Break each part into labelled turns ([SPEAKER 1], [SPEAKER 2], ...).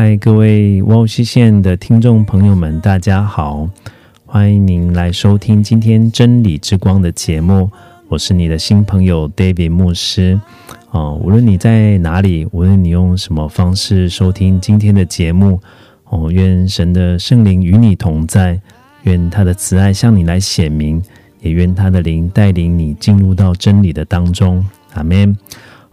[SPEAKER 1] 嗨，各位哇哦西县的听众朋友们，大家好，欢迎您来收听今天真理之光的节目，我是你的新朋友 David 牧师。哦，无论你在哪里，无论你用什么方式收听今天的节目，哦，愿神的圣灵与你同在，愿他的慈爱向你来显明，也愿他的灵带领你进入到真理的当中。阿门。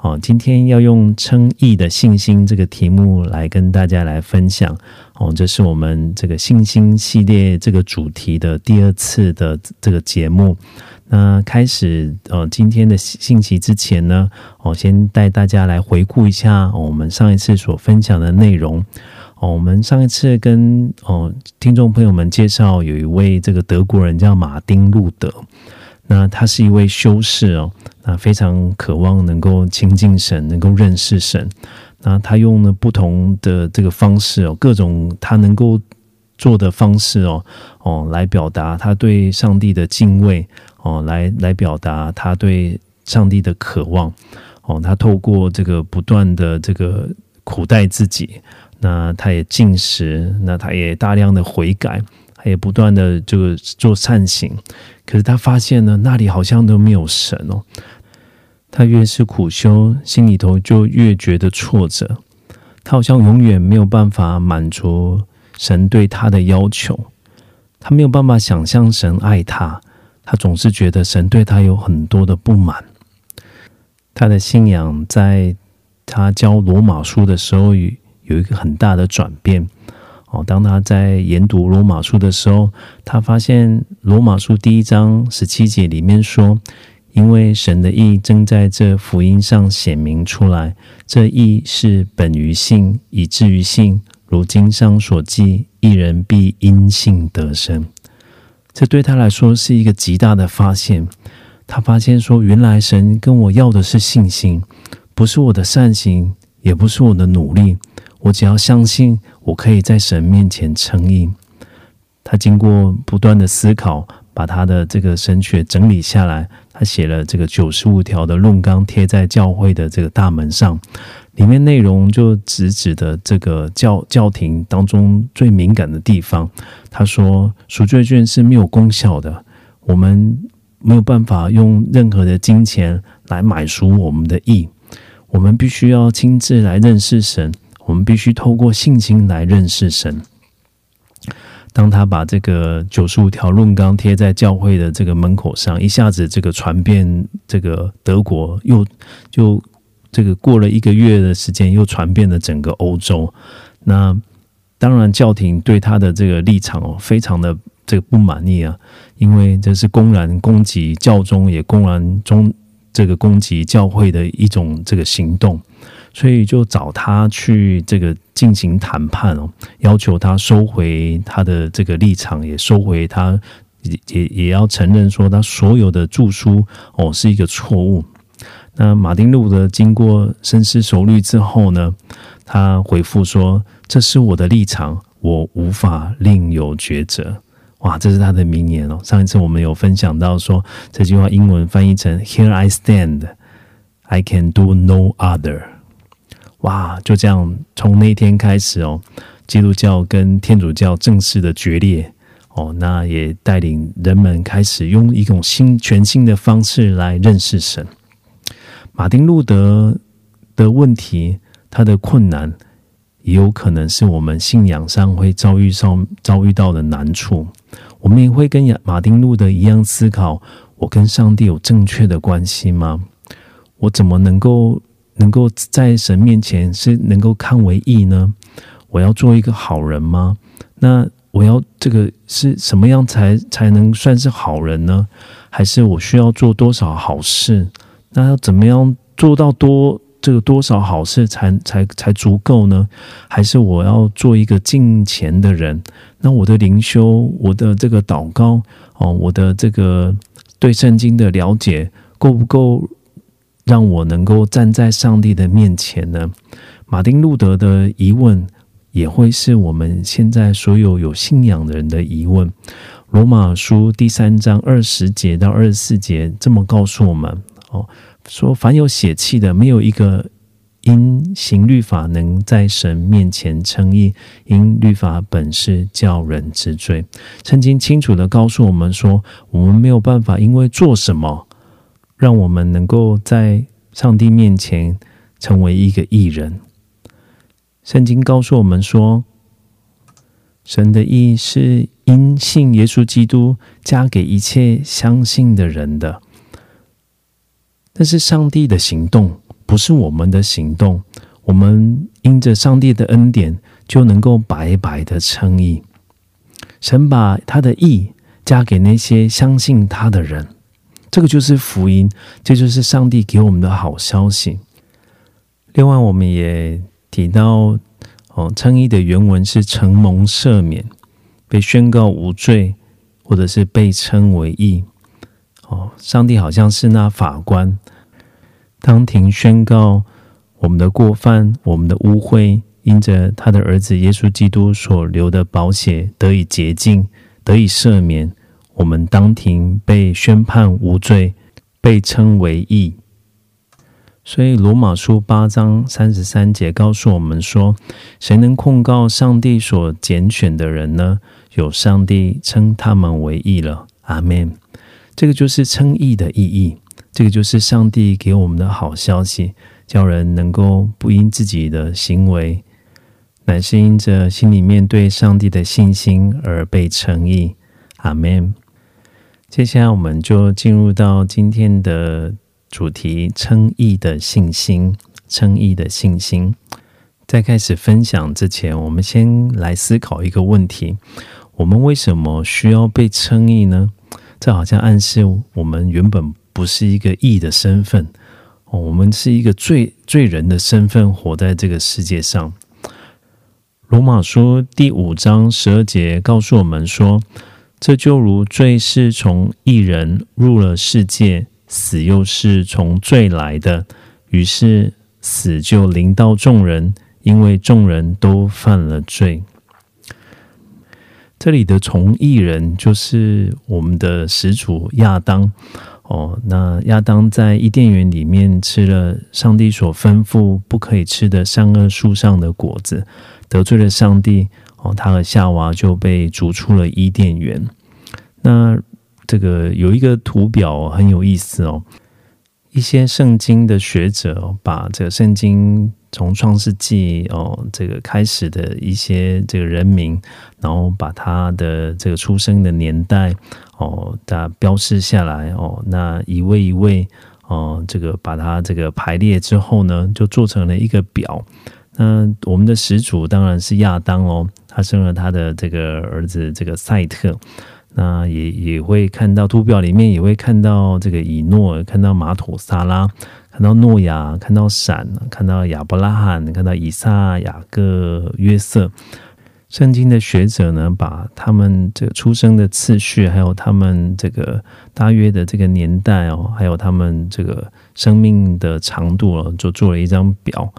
[SPEAKER 1] 哦，今天要用称义的信心这个题目来跟大家来分享。哦，这是我们这个信心系列这个主题的第二次的这个节目。那开始呃今天的信息之前呢，我、先带大家来回顾一下、我们上一次所分享的内容。哦，我们上一次跟哦听众朋友们介绍有一位这个德国人叫马丁路德。那他是一位修士哦，那非常渴望能够亲近神，能够认识神。那他用了不同的这个方式哦，各种他能够做的方式哦，哦，来表达他对上帝的敬畏哦，来来表达他对上帝的渴望哦。他透过这个不断的这个苦待自己，那他也进食，那他也大量的悔改，也不断的这个做善行。可是他发现呢，那里好像都没有神哦。他越是苦修，心里头就越觉得挫折。他好像永远没有办法满足神对他的要求，他没有办法想象神爱他，他总是觉得神对他有很多的不满。他的信仰在他教罗马书的时候有有一个很大的转变。当他在研读罗马书的时候，他发现罗马书第一章十七节里面说：“因为神的意正在这福音上显明出来，这意是本于信，以至于信。如经上所记，一人必因信得生。”这对他来说是一个极大的发现。他发现说，原来神跟我要的是信心，不是我的善行，也不是我的努力。我只要相信，我可以在神面前称义。他经过不断的思考，把他的这个神学整理下来。他写了这个九十五条的论纲，贴在教会的这个大门上。里面内容就直指的这个教教廷当中最敏感的地方。他说，赎罪券是没有功效的，我们没有办法用任何的金钱来买赎我们的义。我们必须要亲自来认识神。我们必须透过信心来认识神。当他把这个九十五条论纲贴在教会的这个门口上，一下子这个传遍这个德国，又就这个过了一个月的时间，又传遍了整个欧洲。那当然，教廷对他的这个立场哦，非常的这个不满意啊，因为这是公然攻击教宗，也公然中这个攻击教会的一种这个行动。所以就找他去这个进行谈判哦，要求他收回他的这个立场，也收回他也也要承认说他所有的著书哦是一个错误。那马丁路德经过深思熟虑之后呢，他回复说：“这是我的立场，我无法另有抉择。”哇，这是他的名言哦。上一次我们有分享到说这句话英文翻译成 “Here I stand, I can do no other。”哇，就这样，从那天开始哦，基督教跟天主教正式的决裂哦，那也带领人们开始用一种新、全新的方式来认识神。马丁路德的问题，他的困难，也有可能是我们信仰上会遭遇上遭遇到的难处。我们也会跟马丁路德一样思考，我跟上帝有正确的关系吗？我怎么能够能够在神面前是能够看为义呢？我要做一个好人吗？那我要这个是什么样才才能算是好人呢？还是我需要做多少好事？那要怎么样做到多这个多少好事才才才足够呢？还是我要做一个敬虔的人？那我的灵修，我的这个祷告哦，我的这个对圣经的了解够不够让我能够站在上帝的面前呢？马丁路德的疑问。也会是我们现在所有有信仰的人的疑问。罗马书第三章二十节到二十四节这么告诉我们：哦，说凡有血气的，没有一个因行律法能在神面前称义，因律法本是叫人知罪。圣经清楚的告诉我们说，我们没有办法因为做什么，让我们能够在上帝面前成为一个义人。圣经告诉我们说，神的意是因信耶稣基督加给一切相信的人的。但是上帝的行动不是我们的行动，我们因着上帝的恩典就能够白白的称义。神把他的义加给那些相信他的人，这个就是福音，这就是上帝给我们的好消息。另外，我们也。提到哦，称义的原文是承蒙赦免，被宣告无罪，或者是被称为义。哦，上帝好像是那法官，当庭宣告我们的过犯、我们的污秽，因着他的儿子耶稣基督所流的宝血得以洁净、得以赦免，我们当庭被宣判无罪，被称为义。所以，罗马书八章三十三节告诉我们说：“谁能控告上帝所拣选的人呢？有上帝称他们为义了。”阿门。这个就是称义的意义，这个就是上帝给我们的好消息，叫人能够不因自己的行为，乃是因着心里面对上帝的信心而被称义。阿门。接下来，我们就进入到今天的。主题称义的信心，称义的信心。在开始分享之前，我们先来思考一个问题：我们为什么需要被称义呢？这好像暗示我们原本不是一个义的身份，我们是一个罪罪人的身份，活在这个世界上。罗马书第五章十二节告诉我们说：“这就如罪是从一人入了世界。”死又是从罪来的，于是死就临到众人，因为众人都犯了罪。这里的从义人就是我们的始祖亚当哦。那亚当在伊甸园里面吃了上帝所吩咐不可以吃的善恶树上的果子，得罪了上帝哦，他和夏娃就被逐出了伊甸园。那这个有一个图表很有意思哦，一些圣经的学者把这个圣经从创世纪哦这个开始的一些这个人名，然后把他的这个出生的年代哦，大家标示下来哦，那一位一位哦，这个把它这个排列之后呢，就做成了一个表。那我们的始祖当然是亚当哦，他生了他的这个儿子这个赛特。那也也会看到图表里面也会看到这个以诺，看到马土萨拉，看到诺亚，看到闪，看到亚伯拉罕，看到以撒、雅各、约瑟。圣经的学者呢，把他们这个出生的次序，还有他们这个大约的这个年代哦，还有他们这个生命的长度哦，就做了一张表。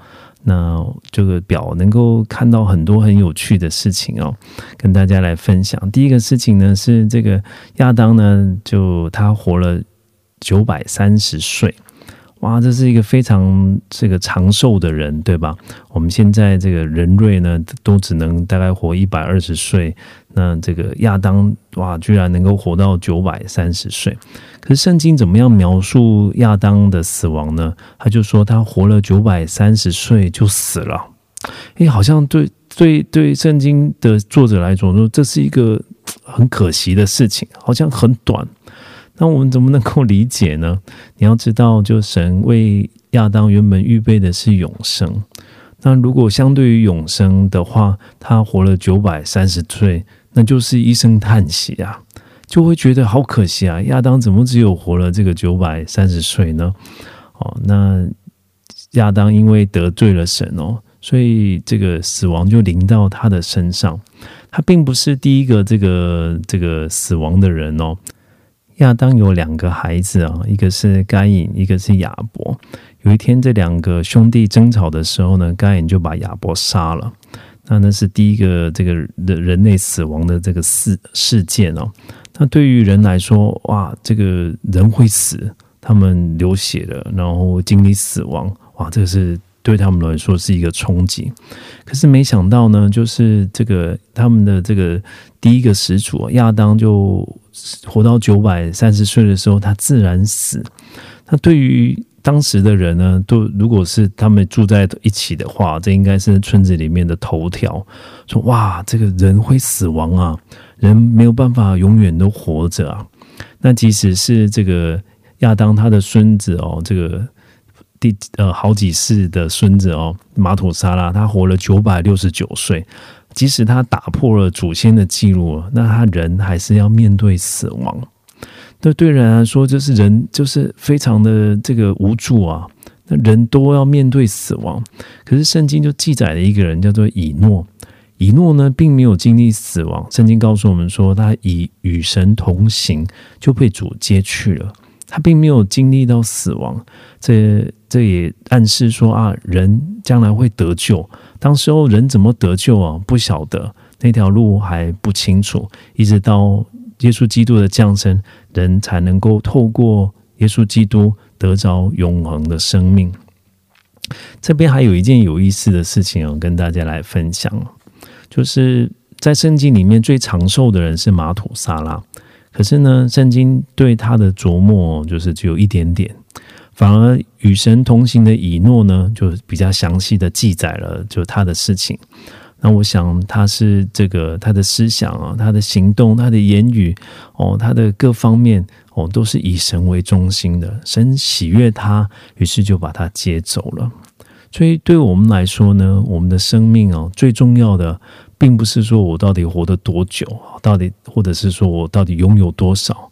[SPEAKER 1] 那这个表能够看到很多很有趣的事情哦，跟大家来分享。第一个事情呢是这个亚当呢，就他活了九百三十岁。哇，这是一个非常这个长寿的人，对吧？我们现在这个人类呢，都只能大概活一百二十岁。那这个亚当哇，居然能够活到九百三十岁。可是圣经怎么样描述亚当的死亡呢？他就说他活了九百三十岁就死了。诶，好像对对对，圣经的作者来说，说这是一个很可惜的事情，好像很短。那我们怎么能够理解呢？你要知道，就神为亚当原本预备的是永生。那如果相对于永生的话，他活了九百三十岁，那就是一声叹息啊，就会觉得好可惜啊！亚当怎么只有活了这个九百三十岁呢？哦，那亚当因为得罪了神哦，所以这个死亡就临到他的身上。他并不是第一个这个这个死亡的人哦。亚当有两个孩子啊，一个是该隐，一个是亚伯。有一天，这两个兄弟争吵的时候呢，该隐就把亚伯杀了。那那是第一个这个人人类死亡的这个事事件哦。那对于人来说，哇，这个人会死，他们流血了，然后经历死亡，哇，这个是对他们来说是一个冲击。可是没想到呢，就是这个他们的这个第一个始祖亚当就。活到九百三十岁的时候，他自然死。那对于当时的人呢，都如果是他们住在一起的话，这应该是村子里面的头条。说哇，这个人会死亡啊，人没有办法永远都活着啊。那即使是这个亚当他的孙子哦，这个呃好几世的孙子哦，马土沙拉，他活了九百六十九岁。即使他打破了祖先的记录，那他人还是要面对死亡。那对人来说，就是人就是非常的这个无助啊。那人都要面对死亡，可是圣经就记载了一个人叫做以诺。以诺呢，并没有经历死亡。圣经告诉我们说，他以与神同行，就被主接去了。他并没有经历到死亡。这这也暗示说啊，人将来会得救。当时候人怎么得救啊？不晓得那条路还不清楚，一直到耶稣基督的降生，人才能够透过耶稣基督得着永恒的生命。这边还有一件有意思的事情哦，跟大家来分享，就是在圣经里面最长寿的人是马土沙拉，可是呢，圣经对他的琢磨就是只有一点点。反而与神同行的以诺呢，就比较详细的记载了就他的事情。那我想他是这个他的思想啊，他的行动，他的言语哦，他的各方面哦，都是以神为中心的。神喜悦他，于是就把他接走了。所以对我们来说呢，我们的生命哦，最重要的并不是说我到底活得多久，到底或者是说我到底拥有多少，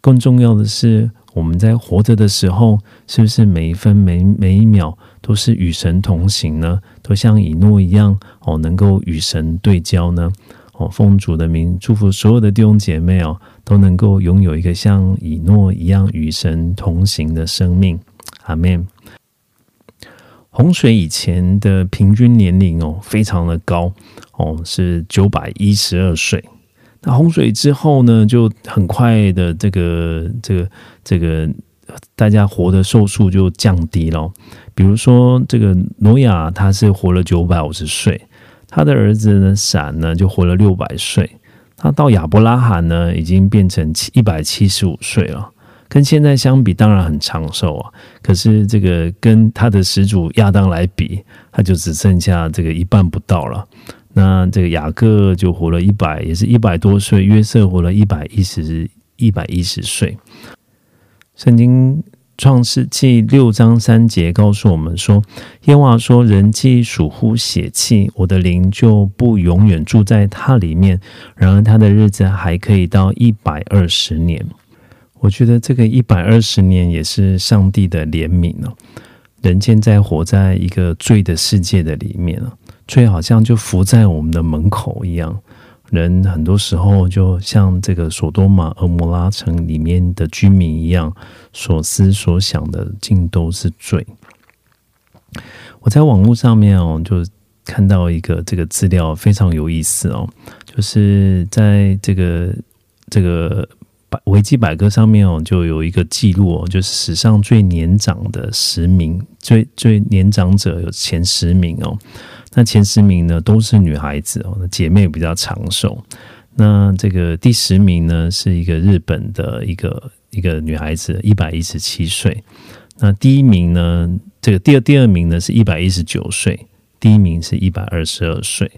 [SPEAKER 1] 更重要的是。我们在活着的时候，是不是每一分每每一秒都是与神同行呢？都像以诺一样哦，能够与神对焦呢？哦，奉主的名祝福所有的弟兄姐妹哦，都能够拥有一个像以诺一样与神同行的生命。阿门。洪水以前的平均年龄哦，非常的高哦，是九百一十二岁。那洪水之后呢，就很快的这个这个这个，大家活的寿数就降低了。比如说，这个挪亚他是活了九百五十岁，他的儿子呢闪呢就活了六百岁，他到亚伯拉罕呢已经变成七一百七十五岁了，跟现在相比当然很长寿啊。可是这个跟他的始祖亚当来比，他就只剩下这个一半不到了。那这个雅各就活了一百，也是一百多岁；约瑟活了一百一十一百一十岁。圣经创世纪六章三节告诉我们说：“耶和华说，人既属乎血气，我的灵就不永远住在他里面。然而他的日子还可以到一百二十年。”我觉得这个一百二十年也是上帝的怜悯了。人现在活在一个罪的世界的里面了。罪好像就伏在我们的门口一样，人很多时候就像这个索多玛、俄摩拉城里面的居民一样，所思所想的尽都是罪。我在网络上面哦，就看到一个这个资料非常有意思哦，就是在这个这个百维基百科上面哦，就有一个记录哦，就是史上最年长的十名，最最年长者有前十名哦。那前十名呢都是女孩子哦，那姐妹比较长寿。那这个第十名呢是一个日本的一个一个女孩子，一百一十七岁。那第一名呢，这个第二第二名呢是一百一十九岁，第一名是一百二十二岁。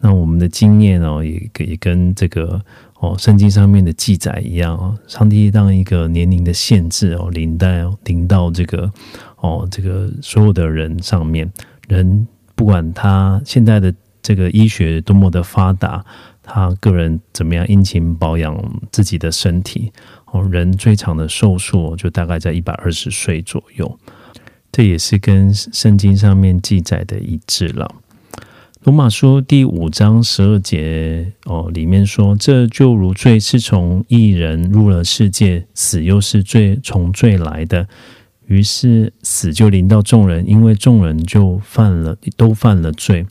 [SPEAKER 1] 那我们的经验哦，也也跟这个哦圣经上面的记载一样哦，上帝让一个年龄的限制哦，临到临到这个哦这个所有的人上面，人不管他现在的这个医学多么的发达，他个人怎么样殷勤保养自己的身体哦，人最长的寿数就大概在一百二十岁左右，这也是跟圣经上面记载的一致了。罗马书第五章十二节哦，里面说：“这就如罪是从一人入了世界，死又是罪从罪来的，于是死就临到众人，因为众人就犯了，都犯了罪。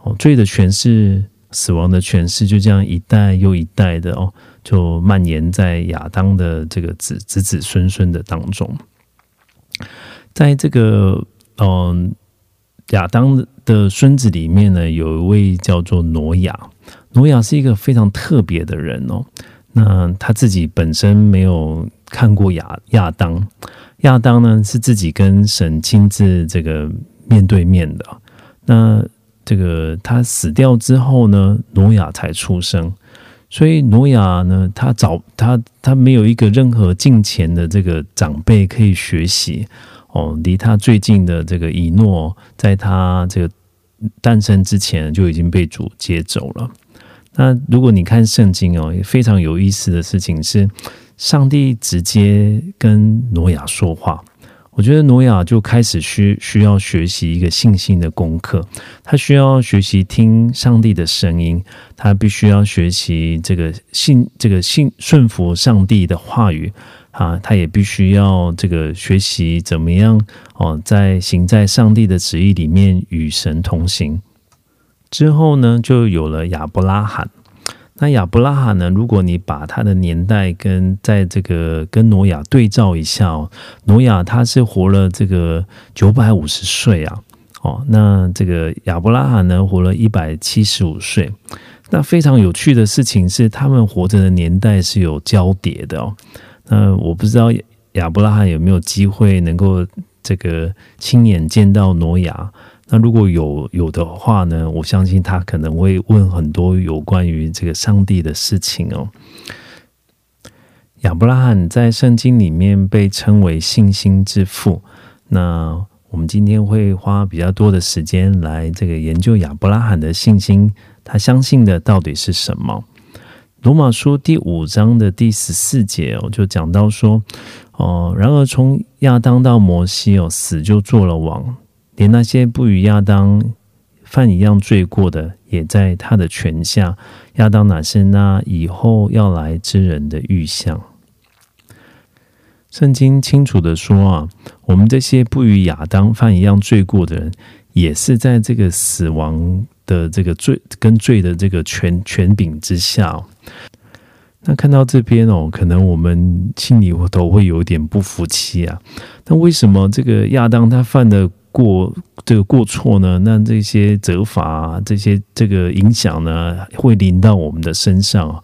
[SPEAKER 1] 哦，罪的权势，死亡的权势，就这样一代又一代的哦，就蔓延在亚当的这个子子子孙孙的当中，在这个嗯。”亚当的孙子里面呢，有一位叫做挪亚。挪亚是一个非常特别的人哦。那他自己本身没有看过亚亚当，亚当呢是自己跟神亲自这个面对面的。那这个他死掉之后呢，挪亚才出生。所以挪亚呢，他找他他没有一个任何近前的这个长辈可以学习。哦，离他最近的这个以诺，在他这个诞生之前就已经被主接走了。那如果你看圣经哦，非常有意思的事情是，上帝直接跟挪亚说话。我觉得挪亚就开始需需要学习一个信心的功课，他需要学习听上帝的声音，他必须要学习这个信这个信顺服上帝的话语。啊，他也必须要这个学习怎么样哦，在行在上帝的旨意里面与神同行。之后呢，就有了亚伯拉罕。那亚伯拉罕呢，如果你把他的年代跟在这个跟挪亚对照一下哦，挪亚他是活了这个九百五十岁啊，哦，那这个亚伯拉罕呢，活了一百七十五岁。那非常有趣的事情是，他们活着的年代是有交叠的哦。那我不知道亚伯拉罕有没有机会能够这个亲眼见到挪亚。那如果有有的话呢，我相信他可能会问很多有关于这个上帝的事情哦。亚伯拉罕在圣经里面被称为信心之父。那我们今天会花比较多的时间来这个研究亚伯拉罕的信心，他相信的到底是什么？罗马书第五章的第十四节哦，就讲到说，哦，然而从亚当到摩西哦，死就做了王，连那些不与亚当犯一样罪过的，也在他的权下。亚当乃是那以后要来之人的预象。圣经清楚的说啊，我们这些不与亚当犯一样罪过的人，也是在这个死亡的这个罪跟罪的这个权权柄之下。那看到这边哦，可能我们心里头会有点不服气啊。那为什么这个亚当他犯的过这个过错呢？那这些责罚、这些这个影响呢，会临到我们的身上？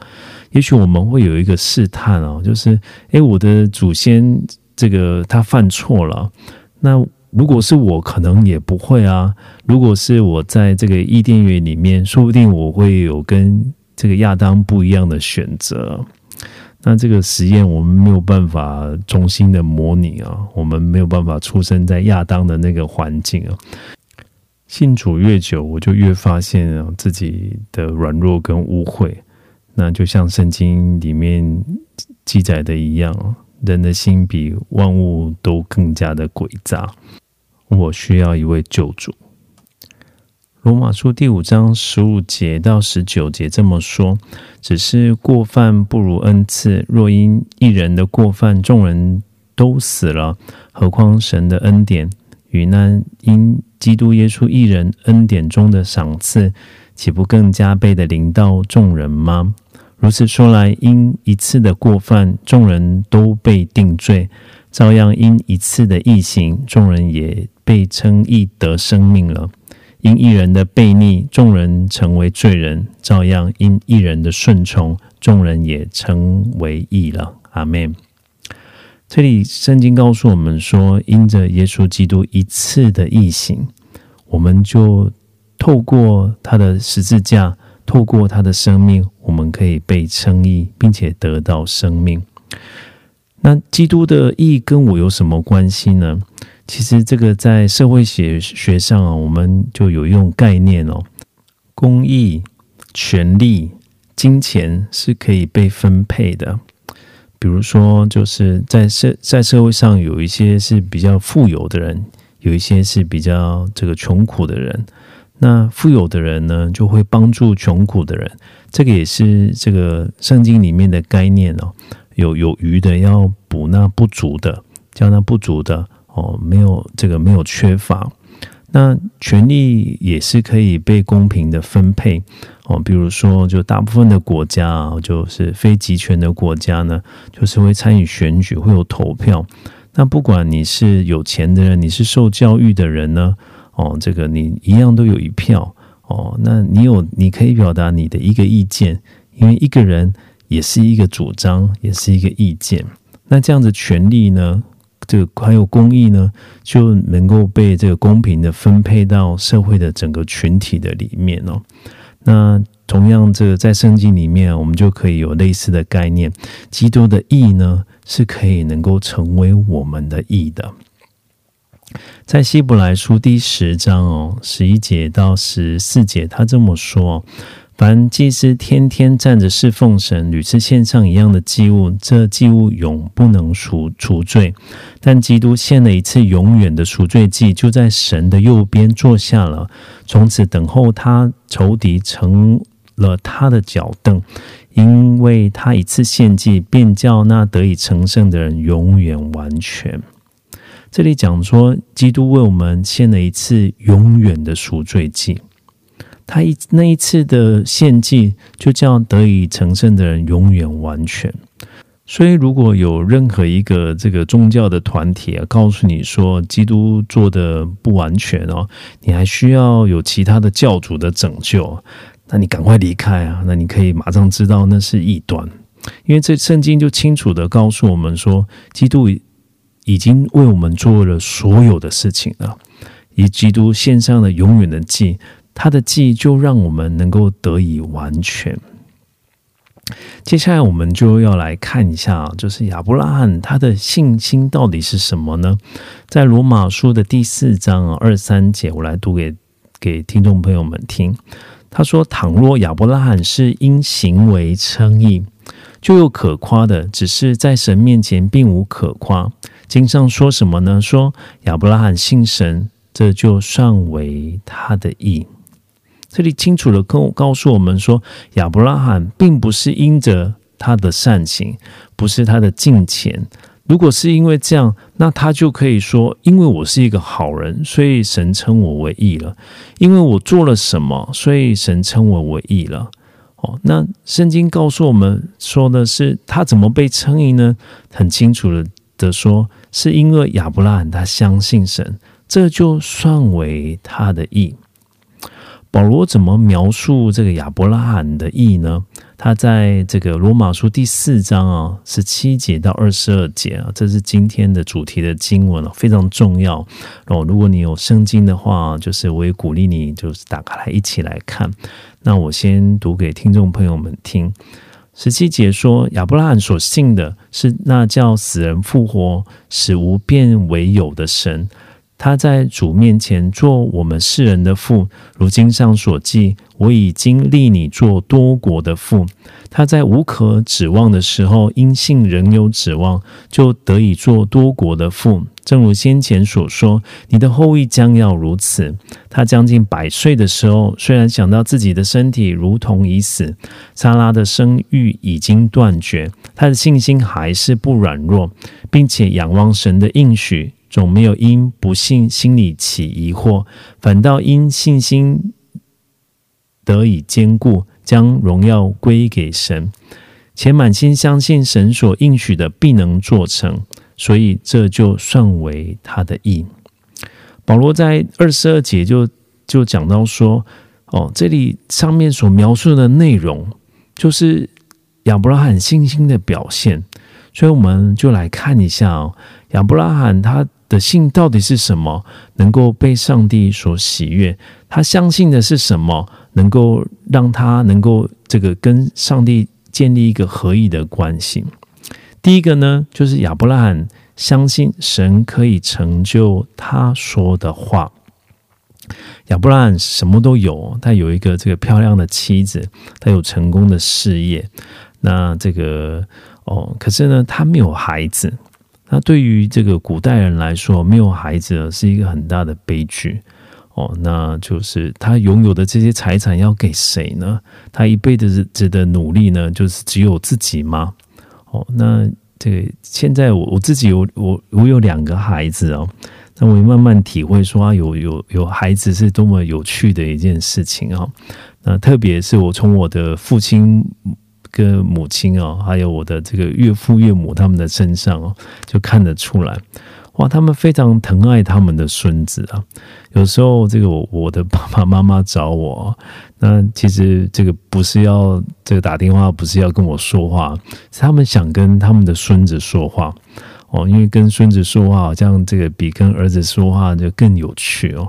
[SPEAKER 1] 也许我们会有一个试探啊，就是诶，我的祖先这个他犯错了，那如果是我，可能也不会啊。如果是我在这个伊甸园里面，说不定我会有跟。这个亚当不一样的选择，那这个实验我们没有办法重新的模拟啊，我们没有办法出生在亚当的那个环境啊。信主越久，我就越发现啊自己的软弱跟污秽。那就像圣经里面记载的一样，人的心比万物都更加的诡诈。我需要一位救主。罗马书第五章十五节到十九节这么说：只是过犯不如恩赐。若因一人的过犯，众人都死了，何况神的恩典与那因基督耶稣一人恩典中的赏赐，岂不更加倍的临到众人吗？如此说来，因一次的过犯，众人都被定罪；照样因一次的异行，众人也被称义得生命了。因一人的悖逆，众人成为罪人；照样因一人的顺从，众人也成为义了。阿门。这里圣经告诉我们说，因着耶稣基督一次的义行，我们就透过他的十字架透过他的生命，我们可以被称义，并且得到生命。那基督的义跟我有什么关系呢？其实这个在社会学学上啊，我们就有用概念哦，公益、权利、金钱是可以被分配的。比如说，就是在社在社会上有一些是比较富有的人，有一些是比较这个穷苦的人。那富有的人呢，就会帮助穷苦的人。这个也是这个圣经里面的概念哦。有有余的要补那不足的，叫那不足的哦，没有这个没有缺乏。那权力也是可以被公平的分配哦。比如说，就大部分的国家啊，就是非集权的国家呢，就是会参与选举，会有投票。那不管你是有钱的人，你是受教育的人呢，哦，这个你一样都有一票哦。那你有你可以表达你的一个意见，因为一个人。也是一个主张，也是一个意见。那这样子权利呢，这个还有公益呢，就能够被这个公平的分配到社会的整个群体的里面哦。那同样，这个在圣经里面，我们就可以有类似的概念。基督的义呢，是可以能够成为我们的义的。在希伯来书第十章哦，十一节到十四节，他这么说。凡祭司天天站着侍奉神，屡次献上一样的祭物，这祭物永不能除除罪。但基督献了一次永远的赎罪祭，就在神的右边坐下了，从此等候他仇敌成了他的脚凳，因为他一次献祭，便叫那得以成圣的人永远完全。这里讲说，基督为我们献了一次永远的赎罪祭。他一那一次的献祭，就叫得以成圣的人永远完全。所以，如果有任何一个这个宗教的团体啊，告诉你说基督做的不完全哦，你还需要有其他的教主的拯救，那你赶快离开啊！那你可以马上知道那是异端，因为这圣经就清楚的告诉我们说，基督已经为我们做了所有的事情了，以基督献上了永远的祭。他的记忆就让我们能够得以完全。接下来我们就要来看一下，就是亚伯拉罕他的信心到底是什么呢？在罗马书的第四章二三节，我来读给给听众朋友们听。他说：“倘若亚伯拉罕是因行为称义，就有可夸的；只是在神面前并无可夸。经上说什么呢？说亚伯拉罕信神，这就算为他的义。”这里清楚的跟告诉我们说，亚伯拉罕并不是因着他的善行，不是他的敬虔。如果是因为这样，那他就可以说，因为我是一个好人，所以神称我为义了；因为我做了什么，所以神称我为义了。哦，那圣经告诉我们说的是，他怎么被称义呢？很清楚的的说，是因为亚伯拉罕他相信神，这就算为他的义。保罗怎么描述这个亚伯拉罕的义呢？他在这个罗马书第四章啊，十七节到二十二节啊，这是今天的主题的经文了，非常重要哦。如果你有圣经的话，就是我也鼓励你，就是打开来一起来看。那我先读给听众朋友们听。十七节说，亚伯拉罕所信的是那叫死人复活、使无变为有的神。他在主面前做我们世人的父，如经上所记，我已经立你做多国的父。他在无可指望的时候，因信仍有指望，就得以做多国的父。正如先前所说，你的后裔将要如此。他将近百岁的时候，虽然想到自己的身体如同已死，撒拉的生育已经断绝，他的信心还是不软弱，并且仰望神的应许。总没有因不信心里起疑惑，反倒因信心得以坚固，将荣耀归给神，且满心相信神所应许的必能做成，所以这就算为他的义。保罗在二十二节就就讲到说，哦，这里上面所描述的内容，就是亚伯拉罕信心的表现，所以我们就来看一下哦，亚伯拉罕他。的信到底是什么，能够被上帝所喜悦？他相信的是什么，能够让他能够这个跟上帝建立一个合意的关系？第一个呢，就是亚伯拉罕相信神可以成就他说的话。亚伯拉罕什么都有，他有一个这个漂亮的妻子，他有成功的事业。那这个哦，可是呢，他没有孩子。那对于这个古代人来说，没有孩子是一个很大的悲剧哦。那就是他拥有的这些财产要给谁呢？他一辈子子的努力呢，就是只有自己吗？哦，那这个现在我我自己有我我有两个孩子哦，那我慢慢体会说啊，有有有孩子是多么有趣的一件事情啊。那特别是我从我的父亲。跟母亲哦，还有我的这个岳父岳母他们的身上哦，就看得出来，哇，他们非常疼爱他们的孙子啊。有时候这个我我的爸爸妈妈找我，那其实这个不是要这个打电话，不是要跟我说话，是他们想跟他们的孙子说话哦，因为跟孙子说话好像这个比跟儿子说话就更有趣哦。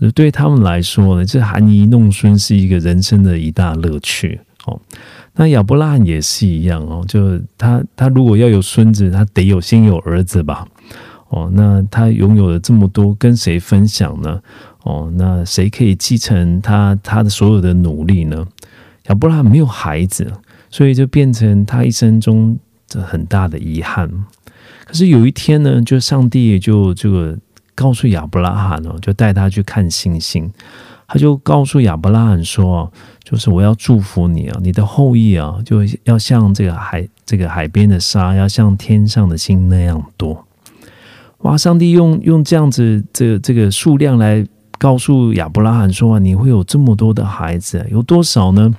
[SPEAKER 1] 就对他们来说呢，这含饴弄孙是一个人生的一大乐趣哦。那亚伯拉罕也是一样哦，就他他如果要有孙子，他得有先有儿子吧？哦，那他拥有了这么多，跟谁分享呢？哦，那谁可以继承他他的所有的努力呢？亚伯拉罕没有孩子，所以就变成他一生中这很大的遗憾。可是有一天呢，就上帝就这个告诉亚伯拉罕哦，就带他去看星星。他就告诉亚伯拉罕说：“就是我要祝福你啊，你的后裔啊，就要像这个海，这个海边的沙，要像天上的星那样多。”哇！上帝用用这样子这这个数量来告诉亚伯拉罕说：“啊，你会有这么多的孩子，有多少呢？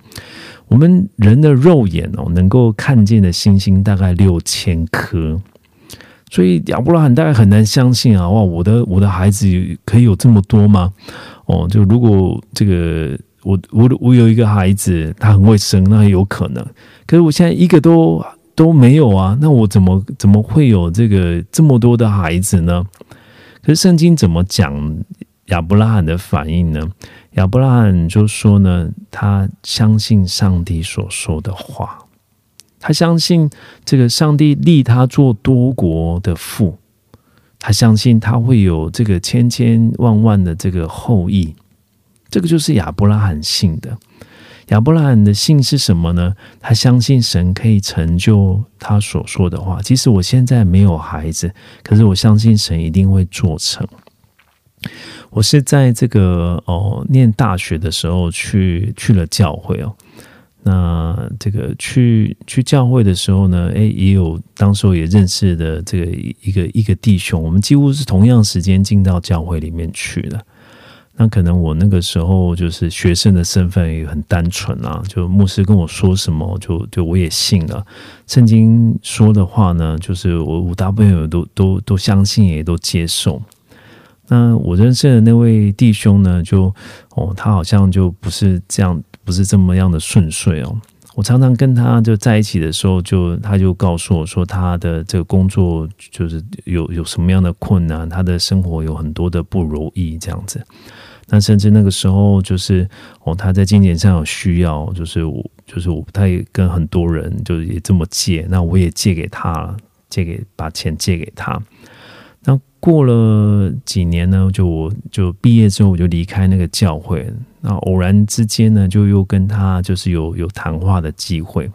[SPEAKER 1] 我们人的肉眼哦，能够看见的星星大概六千颗，所以亚伯拉罕大概很难相信啊！哇，我的我的孩子可以有这么多吗？”哦，就如果这个我我我有一个孩子，他很会生，那有可能。可是我现在一个都都没有啊，那我怎么怎么会有这个这么多的孩子呢？可是圣经怎么讲亚伯拉罕的反应呢？亚伯拉罕就说呢，他相信上帝所说的话，他相信这个上帝立他做多国的父。他相信他会有这个千千万万的这个后裔，这个就是亚伯拉罕信的。亚伯拉罕的信是什么呢？他相信神可以成就他所说的话。即使我现在没有孩子，可是我相信神一定会做成。我是在这个哦念大学的时候去去了教会哦。那这个去去教会的时候呢，诶，也有当时候也认识的这个一个一个弟兄，我们几乎是同样时间进到教会里面去的。那可能我那个时候就是学生的身份也很单纯啊，就牧师跟我说什么，就就我也信了。圣经说的话呢，就是我我大部分都都都相信，也都接受。那我认识的那位弟兄呢，就哦，他好像就不是这样。不是这么样的顺遂哦。我常常跟他就在一起的时候，就他就告诉我说，他的这个工作就是有有什么样的困难，他的生活有很多的不如意这样子。那甚至那个时候，就是哦，他在金钱上有需要，就是我就是我，不太跟很多人就是也这么借，那我也借给他了，借给把钱借给他。过了几年呢，就我就毕业之后，我就离开那个教会。那偶然之间呢，就又跟他就是有有谈话的机会。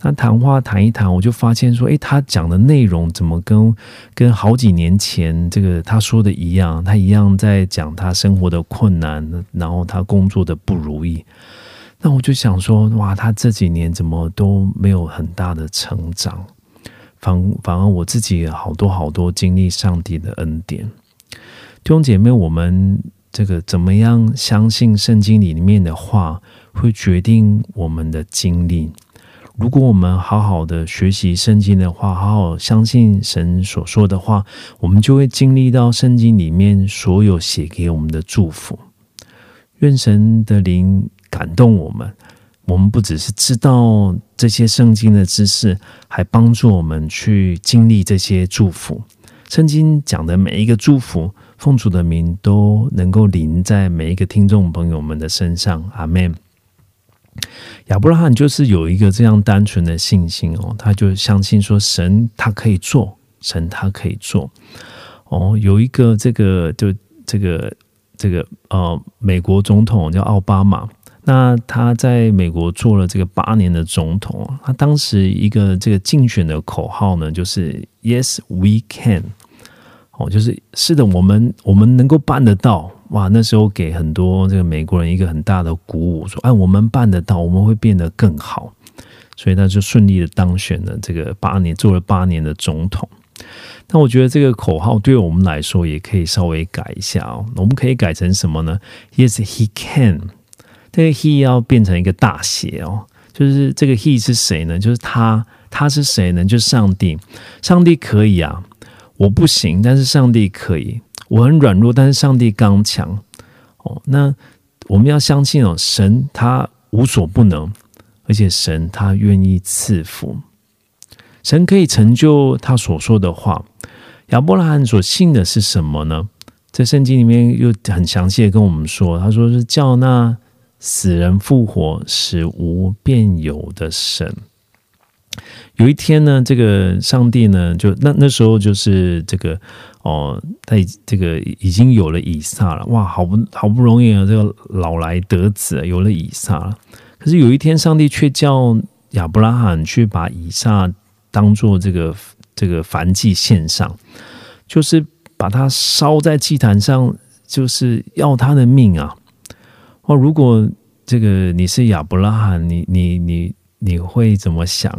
[SPEAKER 1] 那谈话谈一谈，我就发现说，诶，他讲的内容怎么跟跟好几年前这个他说的一样？他一样在讲他生活的困难，然后他工作的不如意。那我就想说，哇，他这几年怎么都没有很大的成长？反反而我自己好多好多经历上帝的恩典，弟兄姐妹，我们这个怎么样相信圣经里面的话，会决定我们的经历。如果我们好好的学习圣经的话，好好相信神所说的话，我们就会经历到圣经里面所有写给我们的祝福。愿神的灵感动我们。我们不只是知道这些圣经的知识，还帮助我们去经历这些祝福。圣经讲的每一个祝福，奉主的名都能够临在每一个听众朋友们的身上。阿门。亚伯拉罕就是有一个这样单纯的信心哦，他就相信说神他可以做，神他可以做。哦，有一个这个就这个这个呃，美国总统叫奥巴马，那他在美国做了这个八年的总统，他当时一个这个竞选的口号呢，就是 Yes we can，哦，就是是的，我们我们能够办得到。哇，那时候给很多这个美国人一个很大的鼓舞，说：“哎，我们办得到，我们会变得更好。”所以他就顺利的当选了这个八年，做了八年的总统。那我觉得这个口号对我们来说也可以稍微改一下哦。我们可以改成什么呢？Yes, he can。这个 he 要变成一个大写哦，就是这个 he 是谁呢？就是他，他是谁呢？就是上帝。上帝可以啊，我不行，但是上帝可以。我很软弱，但是上帝刚强哦。那我们要相信哦，神他无所不能，而且神他愿意赐福，神可以成就他所说的话。亚伯拉罕所信的是什么呢？在圣经里面又很详细的跟我们说，他说是叫那死人复活、使无变有的神。有一天呢，这个上帝呢，就那那时候就是这个哦，他这个已经有了以撒了，哇，好不好不容易啊，这个老来得子，有了以撒了。可是有一天，上帝却叫亚伯拉罕去把以撒当做这个这个燔祭献上，就是把它烧在祭坛上，就是要他的命啊！哦，如果这个你是亚伯拉罕，你你你。你会怎么想？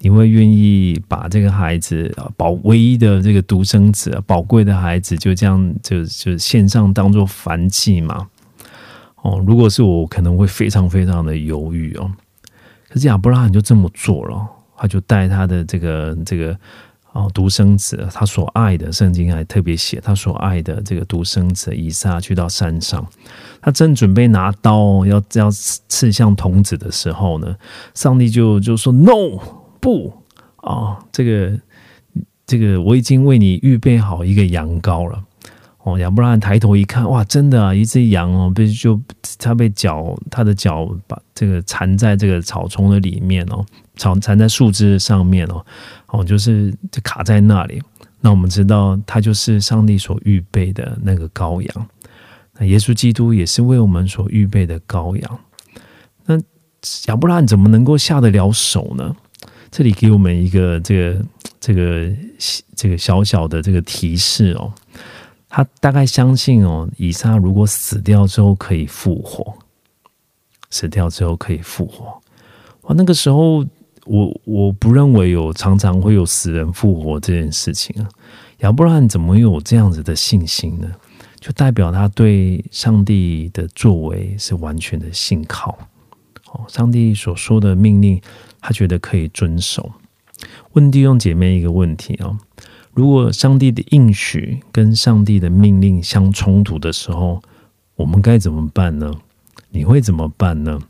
[SPEAKER 1] 你会愿意把这个孩子宝唯一的这个独生子、宝贵的孩子，就这样就就献上当做凡祭吗？哦，如果是我，可能会非常非常的犹豫哦。可是亚伯拉罕就这么做了，他就带他的这个这个。哦，独生子，他所爱的，圣经还特别写他所爱的这个独生子以撒去到山上，他正准备拿刀要要刺向童子的时候呢，上帝就就说 “no 不啊，这个这个我已经为你预备好一个羊羔了。”哦，亚伯拉罕抬头一看，哇，真的啊，一只羊哦，被就他被脚他的脚把这个缠在这个草丛的里面哦，草缠在树枝上面哦。哦，就是就卡在那里。那我们知道，他就是上帝所预备的那个羔羊。那耶稣基督也是为我们所预备的羔羊。那亚伯拉罕怎么能够下得了手呢？这里给我们一个这个这个这个小小的这个提示哦。他大概相信哦，以撒如果死掉之后可以复活，死掉之后可以复活。哇，那个时候。我我不认为有常常会有死人复活这件事情啊，亚伯拉罕怎么有这样子的信心呢？就代表他对上帝的作为是完全的信靠。哦，上帝所说的命令，他觉得可以遵守。问弟兄姐妹一个问题啊：如果上帝的应许跟上帝的命令相冲突的时候，我们该怎么办呢？你会怎么办呢？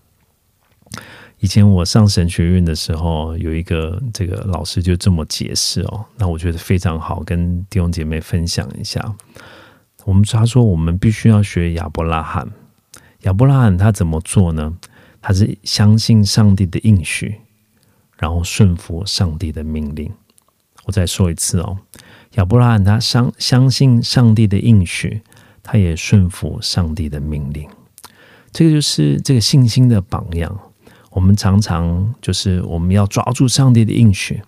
[SPEAKER 1] 以前我上神学院的时候，有一个这个老师就这么解释哦，那我觉得非常好，跟弟兄姐妹分享一下。我们他说，我们必须要学亚伯拉罕。亚伯拉罕他怎么做呢？他是相信上帝的应许，然后顺服上帝的命令。我再说一次哦，亚伯拉罕他相相信上帝的应许，他也顺服上帝的命令。这个就是这个信心的榜样。我们常常就是我们要抓住上帝的应许，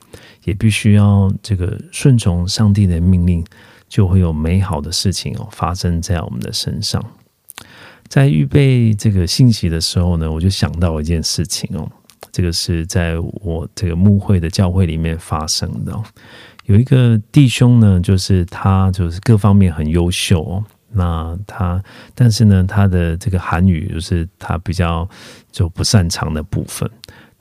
[SPEAKER 1] 也必须要这个顺从上帝的命令，就会有美好的事情哦发生在我们的身上。在预备这个信息的时候呢，我就想到一件事情哦，这个是在我这个牧会的教会里面发生的。有一个弟兄呢，就是他就是各方面很优秀。那他，但是呢，他的这个韩语就是他比较就不擅长的部分。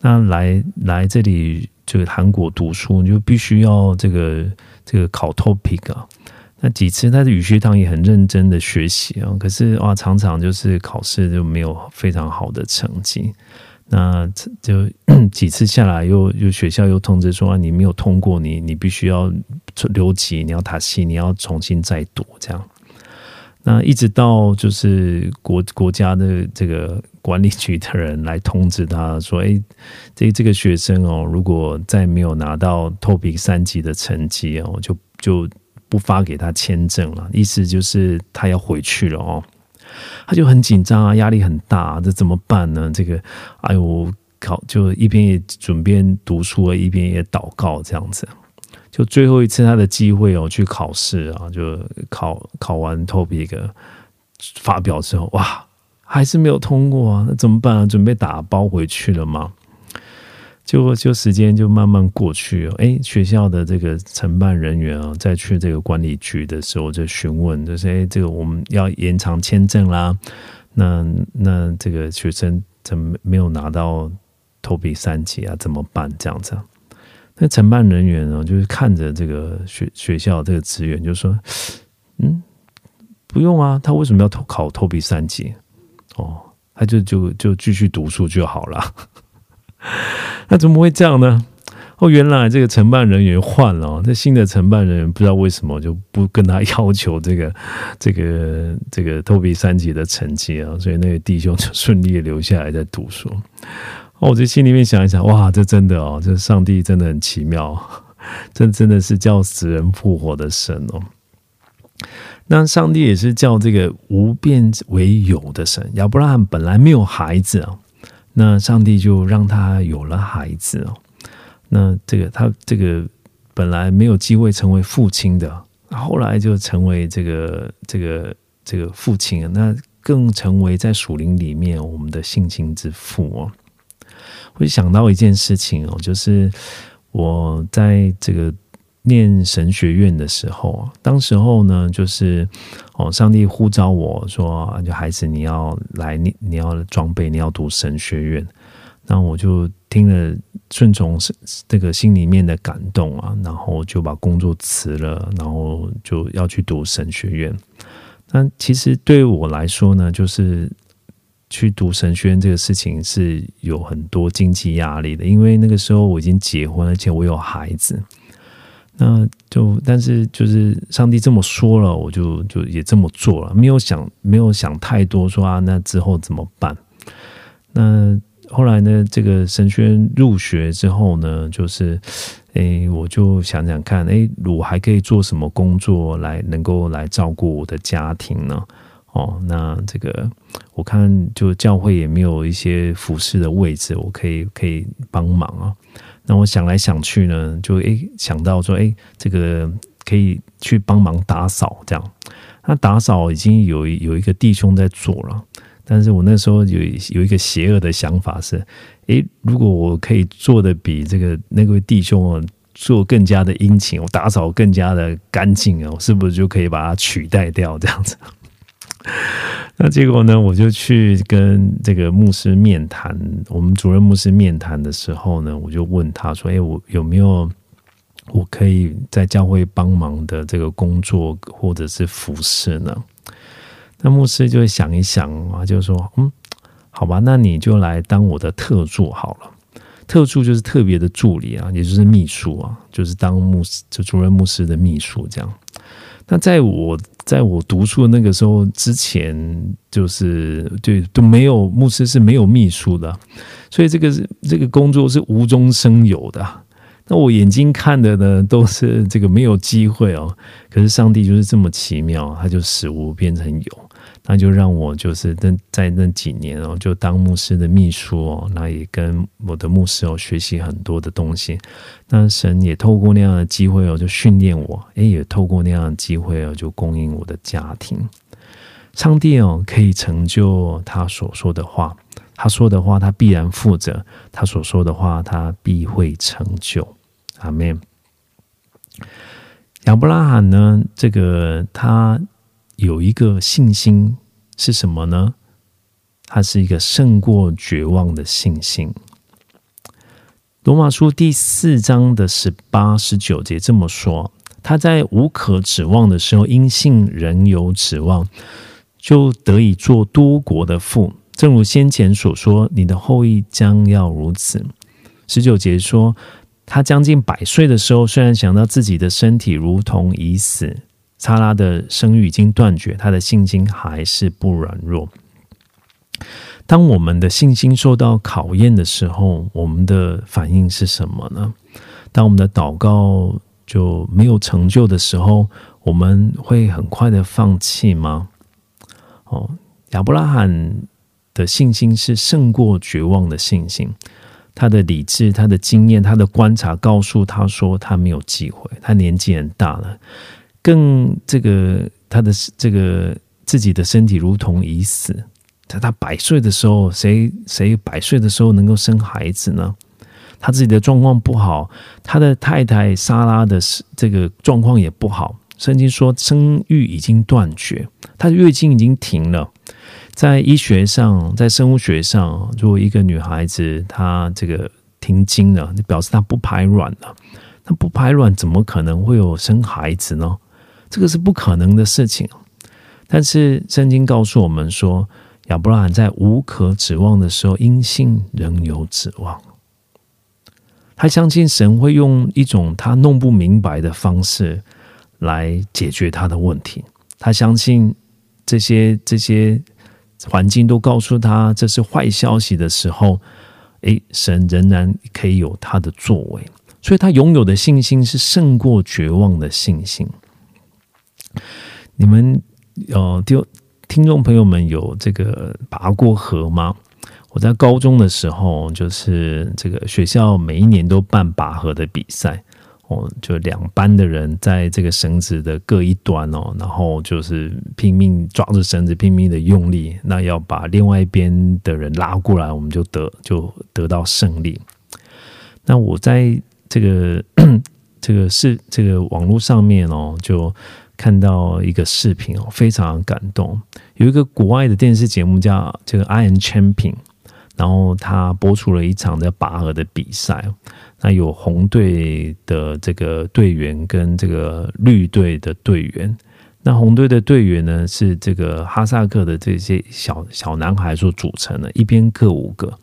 [SPEAKER 1] 那来来这里就是韩国读书，就必须要这个这个考 topic 啊。那几次他的语学堂也很认真的学习啊，可是哇，常常就是考试就没有非常好的成绩。那就几次下来，又又学校又通知说啊你没有通过，你你必须要留级，你要塔戏，你要重新再读这样。那一直到就是国 国家的这个管理局的人来通知他说：“哎，这这个学生哦，如果再没有拿到 TOPIK 三级的成绩哦，就就不发给他签证了。意思就是他要回去了哦。他就很紧张啊，压力很大，这怎么办呢？这个，哎呦，考就一边也准备读书，一边也祷告这样子。”就最后一次他的机会哦，去考试啊，就考考完 topic 发表之后，哇，还是没有通过啊，那怎么办啊？准备打包回去了吗？就就时间就慢慢过去哦，哎，学校的这个承办人员啊，在去这个管理局的时候就询问，就是哎，这个我们要延长签证啦，那那这个学生怎么没有拿到 TOPIK 三级啊？怎么办？这样子。那承办人员呢，就是看着这个学学校这个资源，就说：“嗯，不用啊，他为什么要考托比三级？哦，他就就就继续读书就好了。那怎么会这样呢？哦，原来这个承办人员换了，这新的承办人员不知道为什么就不跟他要求这个 这个这个托比三级的成绩啊，所以那个弟兄就顺利留下来在读书。”哦，我就心里面想一想，哇，这真的哦，这上帝真的很奇妙，这真的是叫死人复活的神哦。那上帝也是叫这个无变为有的神。亚伯拉罕本来没有孩子啊，那上帝就让他有了孩子哦。那这个他这个本来没有机会成为父亲的，后来就成为这个这个这个父亲，那更成为在属灵里面我们的性情之父哦。会想到一件事情哦，就是我在这个念神学院的时候啊，当时候呢，就是哦，上帝呼召我说，就孩子你要来，你你要装备，你要读神学院。那我就听了，顺从这个心里面的感动啊，然后就把工作辞了，然后就要去读神学院。那其实对我来说呢，就是。去读神学院这个事情是有很多经济压力的，因为那个时候我已经结婚，而且我有孩子。那就但是就是上帝这么说了，我就就也这么做了，没有想没有想太多，说啊那之后怎么办？那后来呢，这个神学院入学之后呢，就是诶，我就想想看，诶，我还可以做什么工作来能够来照顾我的家庭呢？哦，那这个我看就教会也没有一些服饰的位置，我可以可以帮忙啊。那我想来想去呢，就诶想到说，诶，这个可以去帮忙打扫这样。那打扫已经有有一个弟兄在做了，但是我那时候有有一个邪恶的想法是，诶，如果我可以做的比这个那位弟兄做更加的殷勤，我打扫更加的干净啊，我是不是就可以把它取代掉这样子？那结果呢？我就去跟这个牧师面谈，我们主任牧师面谈的时候呢，我就问他说：“哎，我有没有我可以在教会帮忙的这个工作或者是服饰呢？”那牧师就会想一想啊，就说：“嗯，好吧，那你就来当我的特助好了。特助就是特别的助理啊，也就是秘书啊，就是当牧师就主任牧师的秘书这样。”那在我在我读书的那个时候之前，就是对都没有牧师是没有秘书的，所以这个这个工作是无中生有的。那我眼睛看的呢，都是这个没有机会哦。可是上帝就是这么奇妙，他就使无变成有。那就让我就是那在那几年哦，就当牧师的秘书哦，那也跟我的牧师哦学习很多的东西。那神也透过那样的机会哦，就训练我，诶，也透过那样的机会哦，就供应我的家庭。上帝哦，可以成就他所说的话，他说的话他必然负责，他所说的话他必会成就。阿门。亚伯拉罕呢，这个他。有一个信心是什么呢？它是一个胜过绝望的信心。罗马书第四章的十八、十九节这么说：他在无可指望的时候，因信仍有指望，就得以做多国的父。正如先前所说，你的后裔将要如此。十九节说，他将近百岁的时候，虽然想到自己的身体如同已死，莎拉的生育已经断绝，他的信心还是不软弱。当我们的信心受到考验的时候，我们的反应是什么呢？当我们的祷告就没有成就的时候，我们会很快的放弃吗？哦，亚伯拉罕的信心是胜过绝望的信心。他的理智、他的经验、他的观察告诉他说，他没有机会。他年纪很大了，更这个他的这个自己的身体如同已死。在他百岁的时候，谁谁百岁的时候能够生孩子呢？他自己的状况不好，他的太太莎拉的这个状况也不好。圣经说生育已经断绝，他的月经已经停了。在医学上，在生物学上，如果一个女孩子她这个停经了，就表示她不排卵了。那不排卵怎么可能会有生孩子呢？这个是不可能的事情。但是圣经告诉我们说，亚伯拉罕在无可指望的时候，因信仍有指望。他相信神会用一种他弄不明白的方式来解决他的问题。他相信这些这些。环境都告诉他这是坏消息的时候，诶，神仍然可以有他的作为，所以他拥有的信心是胜过绝望的信心。你们呃，听听众朋友们有这个拔过河吗？我在高中的时候，就是这个学校每一年都办拔河的比赛。哦，就两班的人在这个绳子的各一端哦，然后就是拼命抓着绳子，拼命的用力，那要把另外一边的人拉过来，我们就得就得到胜利。那我在这个这个是这个网络上面哦，就看到一个视频哦，非常感动。有一个国外的电视节目叫这个 Iron Champion，然后他播出了一场的拔河的比赛。那有红队的这个队员跟这个绿队的队员，那红队的队员呢是这个哈萨克的这些小小男孩所组成的，一边各五个。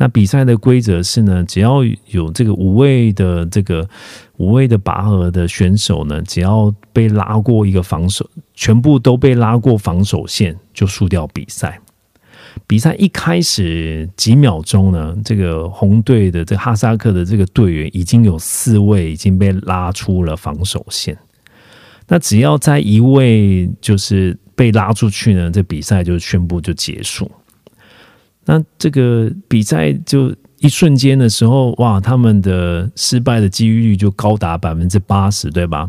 [SPEAKER 1] 那比赛的规则是呢，只要有这个五位的这个五位的拔河的选手呢，只要被拉过一个防守，全部都被拉过防守线，就输掉比赛。比赛一开始几秒钟呢，这个红队的这哈萨克的这个队员已经有四位已经被拉出了防守线。那只要在一位就是被拉出去呢，这比赛就宣布就结束。那这个比赛就一瞬间的时候，哇，他们的失败的几率就高达百分之八十，对吧？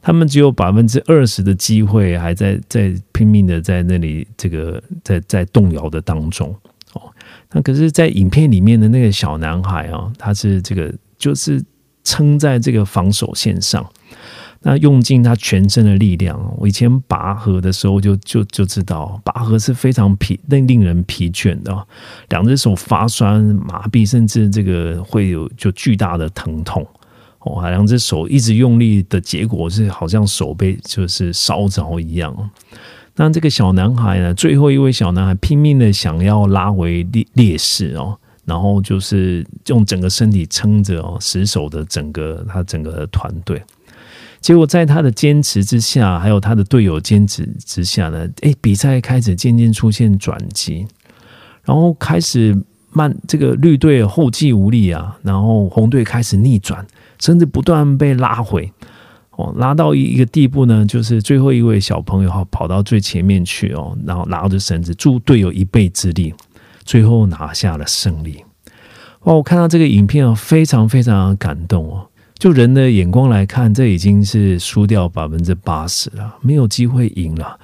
[SPEAKER 1] 他们只有百分之二十的机会，还在在拼命的在那里这个在在动摇的当中哦。那可是，在影片里面的那个小男孩啊，他是这个就是撑在这个防守线上，那用尽他全身的力量。我以前拔河的时候就就就知道，拔河是非常疲令令人疲倦的，两只手发酸麻痹，甚至这个会有就巨大的疼痛。哇，两只手一直用力的结果是，好像手被就是烧着一样。那这个小男孩呢，最后一位小男孩拼命的想要拉回劣劣势哦，然后就是用整个身体撑着哦，死守的整个他整个团队。结果在他的坚持之下，还有他的队友坚持之下呢，诶，比赛开始渐渐出现转机，然后开始慢，这个绿队后继无力啊，然后红队开始逆转。甚至不断被拉回，哦，拉到一一个地步呢，就是最后一位小朋友哈跑到最前面去哦，然后拉着绳子助队友一臂之力，最后拿下了胜利。哇！我看到这个影片啊，非常非常感动哦。就人的眼光来看，这已经是输掉百分之八十了，没有机会赢了。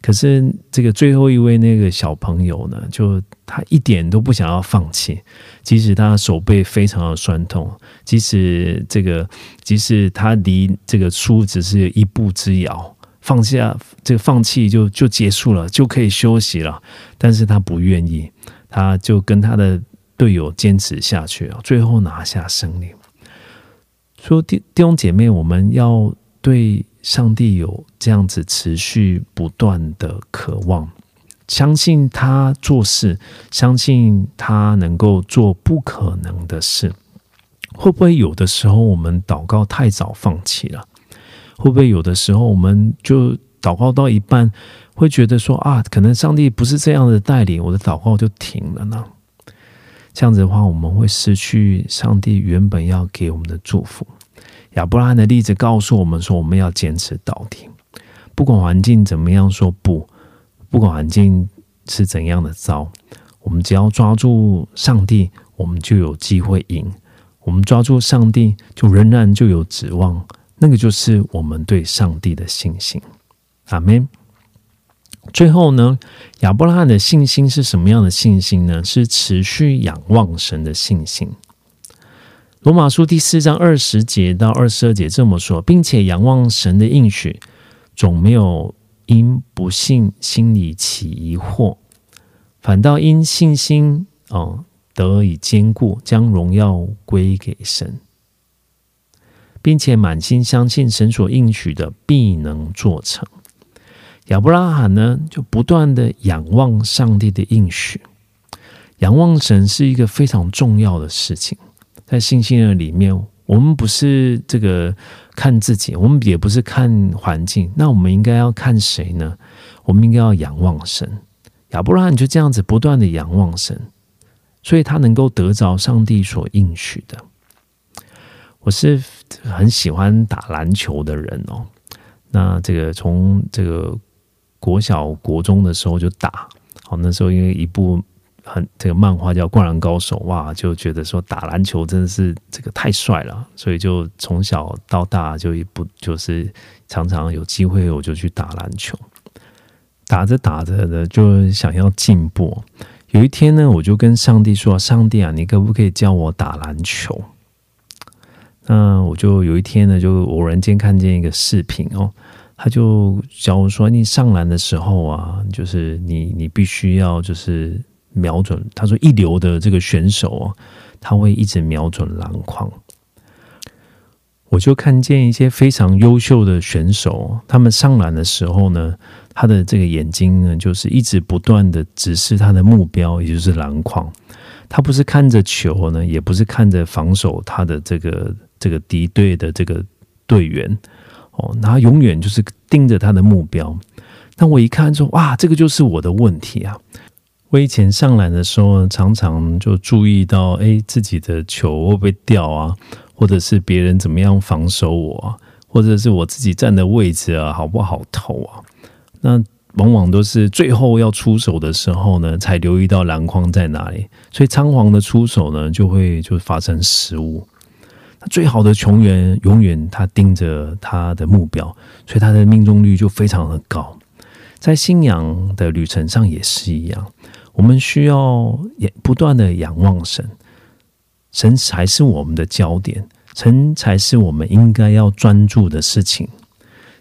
[SPEAKER 1] 可是这个最后一位那个小朋友呢，就他一点都不想要放弃。即使他手背非常的酸痛，即使这个，即使他离这个输只是一步之遥，放下这个放弃就就结束了，就可以休息了。但是他不愿意，他就跟他的队友坚持下去，最后拿下胜利。说弟弟兄姐妹，我们要对上帝有这样子持续不断的渴望。相信他做事，相信他能够做不可能的事。会不会有的时候我们祷告太早放弃了？会不会有的时候我们就祷告到一半，会觉得说啊，可能上帝不是这样的带领，我的祷告就停了呢？这样子的话，我们会失去上帝原本要给我们的祝福。亚伯拉罕的例子告诉我们说，我们要坚持到底，不管环境怎么样，说不，不管环境是怎样的糟，我们只要抓住上帝，我们就有机会赢。我们抓住上帝，就仍然就有指望。那个就是我们对上帝的信心。阿门。最后呢，亚伯拉罕的信心是什么样的信心呢？是持续仰望神的信心。罗马书第四章二十节到二十二节这么说，并且仰望神的应许，总没有因不信心里起疑惑，反倒因信心哦得以坚固，将荣耀归给神，并且满心相信神所应许的必能做成。亚伯拉罕呢，就不断的仰望上帝的应许，仰望神是一个非常重要的事情。在信心的里面，我们不是这个看自己，我们也不是看环境，那我们应该要看谁呢？我们应该要仰望神。亚伯拉罕就这样子不断的仰望神，所以他能够得着上帝所应许的。我是很喜欢打篮球的人哦，那这个从这个国小国中的时候就打，好那时候因为一部。很这个漫画叫《灌篮高手》哇，就觉得说打篮球真的是这个太帅了，所以就从小到大就一不就是常常有机会我就去打篮球，打着打着的就想要进步。有一天呢，我就跟上帝说：“上帝啊，你可不可以教我打篮球？”那我就有一天呢，就偶然间看见一个视频哦，他就教我说：“你上篮的时候啊，就是你你必须要就是。”瞄准，他说一流的这个选手哦，他会一直瞄准篮筐。我就看见一些非常优秀的选手，他们上篮的时候呢，他的这个眼睛呢，就是一直不断的直视他的目标，也就是篮筐。他不是看着球呢，也不是看着防守他的这个这个敌对的这个队员哦，他永远就是盯着他的目标。那我一看说，哇，这个就是我的问题啊！我以前上篮的时候呢，常常就注意到，哎，自己的球会不会掉啊？或者是别人怎么样防守我啊？或者是我自己站的位置啊，好不好投啊？那往往都是最后要出手的时候呢，才留意到篮筐在哪里。所以仓皇的出手呢，就会就发生失误。最好的球员永远他盯着他的目标，所以他的命中率就非常的高。在信仰的旅程上也是一样。我们需要也不断的仰望神，神才是我们的焦点，神才是我们应该要专注的事情。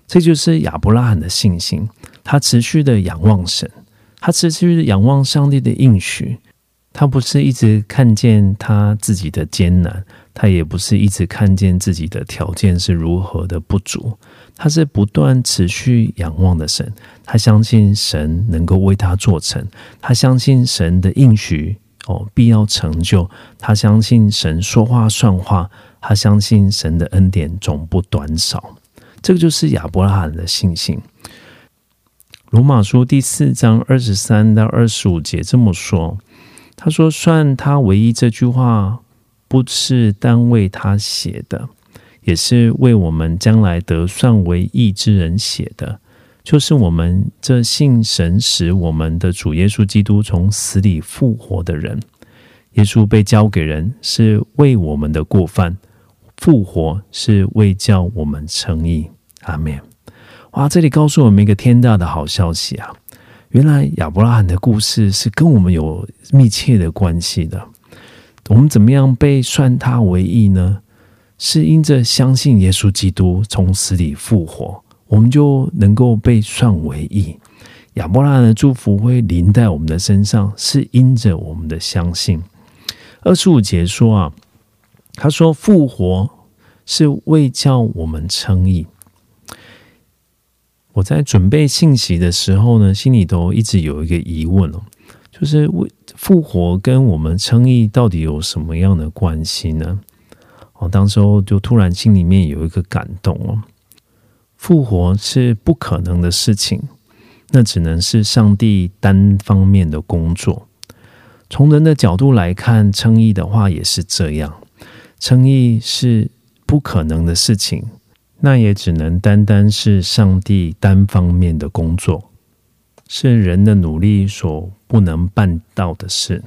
[SPEAKER 1] 这就是亚伯拉罕的信心，他持续的仰望神，他持续的仰望上帝的应许。他不是一直看见他自己的艰难，他也不是一直看见自己的条件是如何的不足。他是不断持续仰望的神，他相信神能够为他做成，他相信神的应许哦必要成就，他相信神说话算话，他相信神的恩典总不短少。这个就是亚伯拉罕的信心。罗马书第四章二十三到二十五节这么说，他说：“算他唯一这句话不是单为他写的。”也是为我们将来得算为义之人写的，就是我们这信神使我们的主耶稣基督从死里复活的人。耶稣被交给人，是为我们的过犯；复活是为叫我们称义。阿门。哇，这里告诉我们一个天大的好消息啊！原来亚伯拉罕的故事是跟我们有密切的关系的。我们怎么样被算他为义呢？是因着相信耶稣基督从死里复活，我们就能够被算为义。亚伯拉的祝福会临在我们的身上，是因着我们的相信。二十五节说啊，他说复活是为叫我们称义。我在准备信息的时候呢，心里头一直有一个疑问哦，就是为复活跟我们称义到底有什么样的关系呢？哦，当时候就突然心里面有一个感动哦，复活是不可能的事情，那只能是上帝单方面的工作。从人的角度来看，称义的话也是这样，称义是不可能的事情，那也只能单单是上帝单方面的工作，是人的努力所不能办到的事。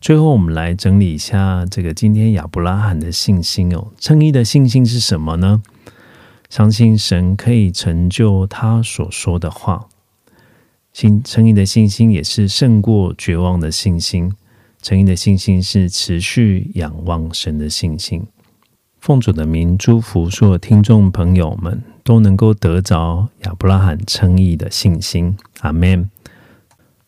[SPEAKER 1] 最后，我们来整理一下这个今天亚伯拉罕的信心哦。称义的信心是什么呢？相信神可以成就他所说的话。信称义的信心也是胜过绝望的信心。称义的信心是持续仰望神的信心。奉主的名祝福所有听众朋友们都能够得着亚伯拉罕称义的信心。阿门。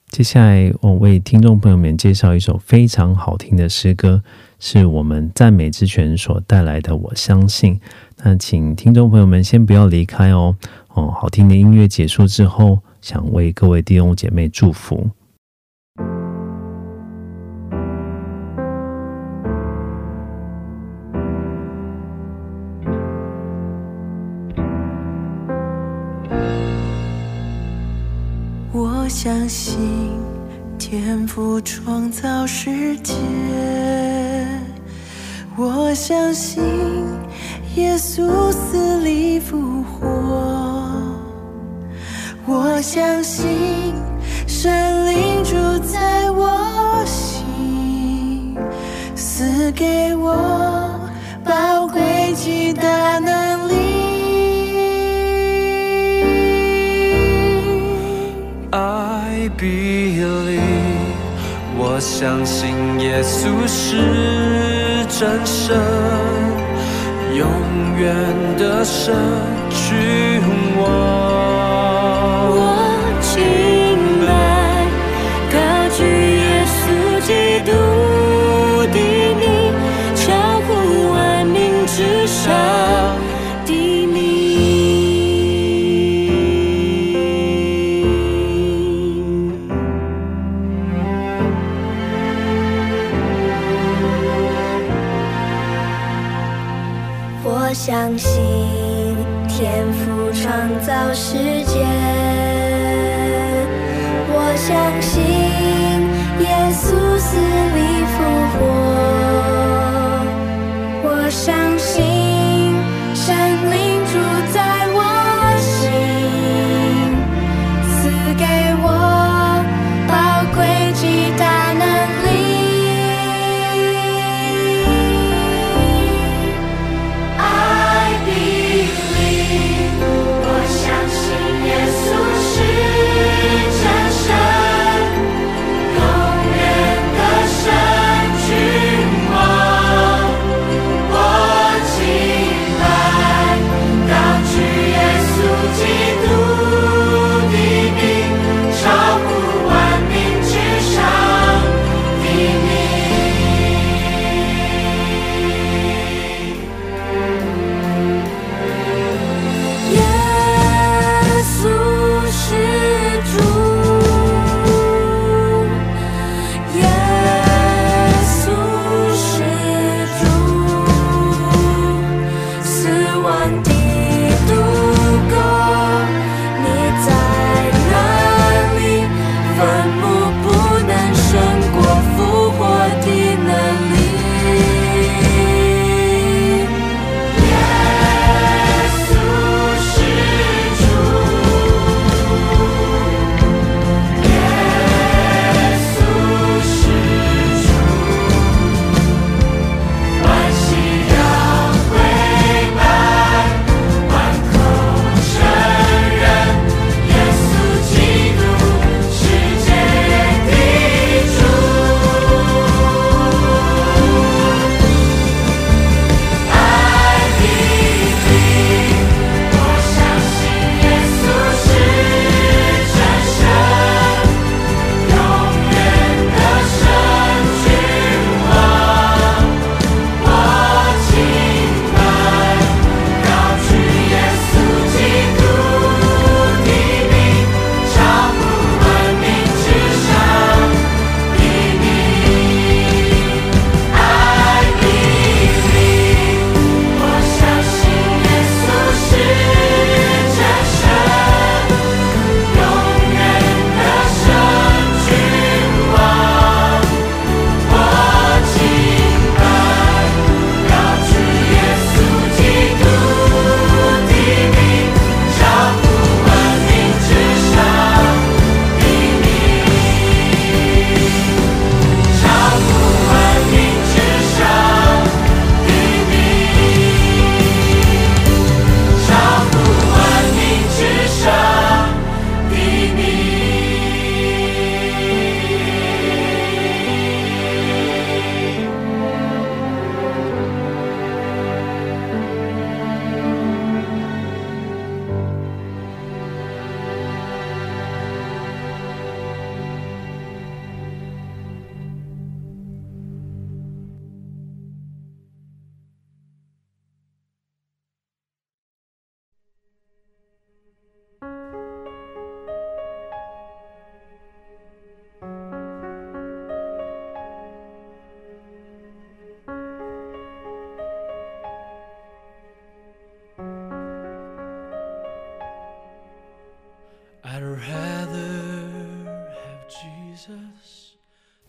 [SPEAKER 1] 接下来，我为听众朋友们介绍一首非常好听的诗歌，是我们赞美之泉所带来的。我相信，那请听众朋友们先不要离开哦。哦，好听的音乐结束之后，想为各位弟兄姐妹祝福。
[SPEAKER 2] 相信天赋创造世界，我相信耶稣死里复活，我相信神灵住在我心，赐给我宝贵极大能我相信耶稣是真神，永远的神。
[SPEAKER 3] 相信天赋创造世界，我相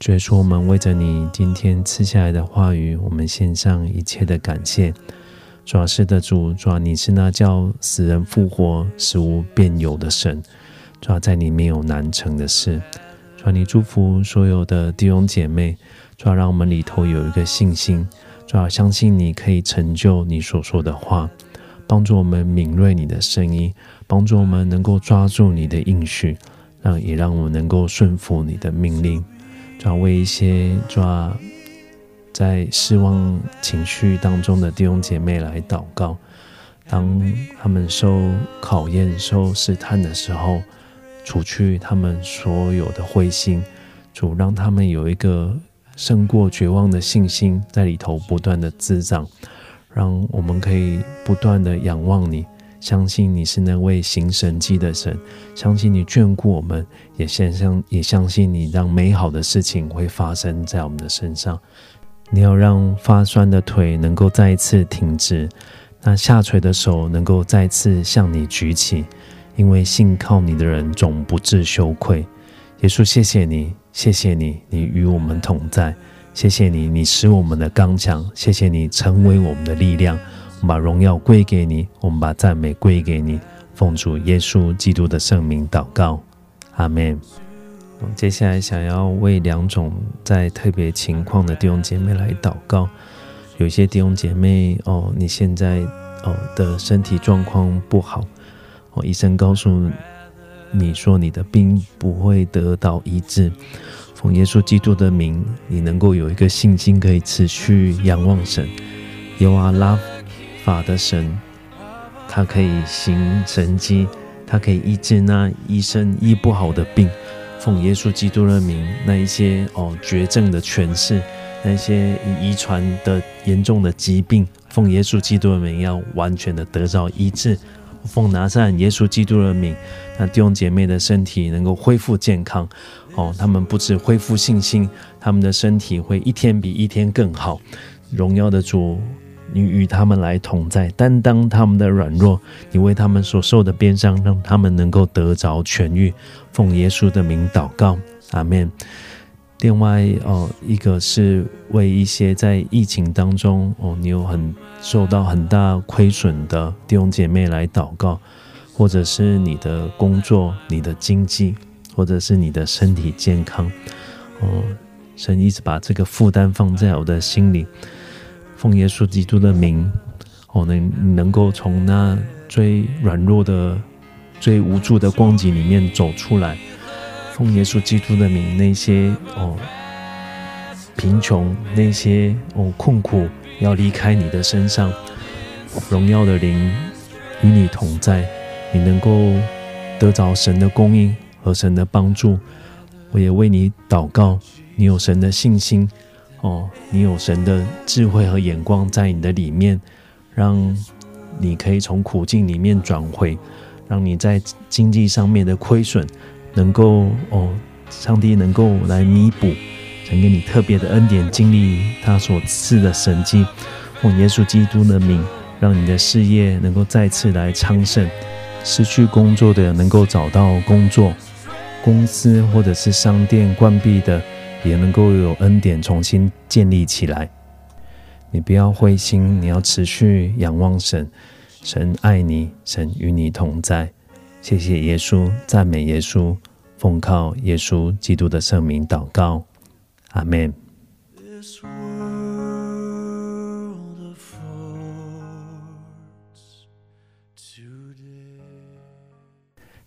[SPEAKER 1] 主耶稣，我们为着你今天赐下来的话语，我们献上一切的感谢。主要是的主，主要你是那叫死人复活、死无变有的神。主要在你没有难成的事。主要你祝福所有的弟兄姐妹。主要让我们里头有一个信心。主要相信你可以成就你所说的话，帮助我们敏锐你的声音，帮助我们能够抓住你的应许，让也让我们能够顺服你的命令。主要为一些抓在失望情绪当中的弟兄姐妹来祷告，当他们受考验、受试探的时候，除去他们所有的灰心，主让他们有一个。胜过绝望的信心在里头不断的滋长，让我们可以不断的仰望你，相信你是那位行神迹的神，相信你眷顾我们，也相也相信你让美好的事情会发生在我们的身上。你要让发酸的腿能够再一次挺直，那下垂的手能够再次向你举起，因为信靠你的人总不致羞愧。耶稣，谢谢你。谢谢你，你与我们同在。谢谢你，你使我们的刚强。谢谢你，成为我们的力量。我们把荣耀归给你，我们把赞美归给你。奉主耶稣基督的圣名祷告，阿门。接下来想要为两种在特别情况的弟兄姐妹来祷告。有些弟兄姐妹哦，你现在哦的身体状况不好，哦，医生告诉。你说你的病不会得到医治，奉耶稣基督的名，你能够有一个信心，可以持续仰望神，you are love 法的神，他可以行神迹，他可以医治那医生医不好的病。奉耶稣基督的名，那一些哦绝症的诠释，那些遗传的严重的疾病，奉耶稣基督的名，要完全的得到医治。奉拿上耶稣基督的名，那弟兄姐妹的身体能够恢复健康哦。他们不止恢复信心，他们的身体会一天比一天更好。荣耀的主，你与他们来同在，担当他们的软弱，你为他们所受的鞭伤，让他们能够得着痊愈。奉耶稣的名祷告，阿门。另外哦，一个是为一些在疫情当中哦，你有很受到很大亏损的弟兄姐妹来祷告，或者是你的工作、你的经济，或者是你的身体健康哦，神一直把这个负担放在我的心里，奉耶稣基督的名哦，能能够从那最软弱的、最无助的光景里面走出来。奉耶稣基督的名，那些哦贫穷，那些哦困苦，要离开你的身上。荣耀的灵与你同在，你能够得着神的供应和神的帮助。我也为你祷告，你有神的信心哦，你有神的智慧和眼光在你的里面，让你可以从苦境里面转回，让你在经济上面的亏损。能够哦，上帝能够来弥补，想给你特别的恩典，经历他所赐的神迹，奉耶稣基督的名，让你的事业能够再次来昌盛，失去工作的能够找到工作，公司或者是商店关闭的也能够有恩典重新建立起来。你不要灰心，你要持续仰望神，神爱你，神与你同在。谢谢耶稣，赞美耶稣，奉靠耶稣基督的圣名祷告，阿门。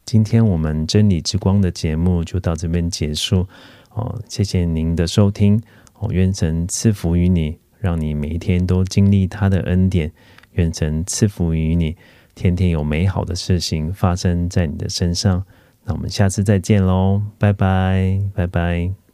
[SPEAKER 1] 今天我们真理之光的节目就到这边结束哦，谢谢您的收听哦，愿神赐福于你，让你每一天都经历他的恩典，愿神赐福于你。天天有美好的事情发生在你的身上，那我们下次再见喽，拜拜，拜拜。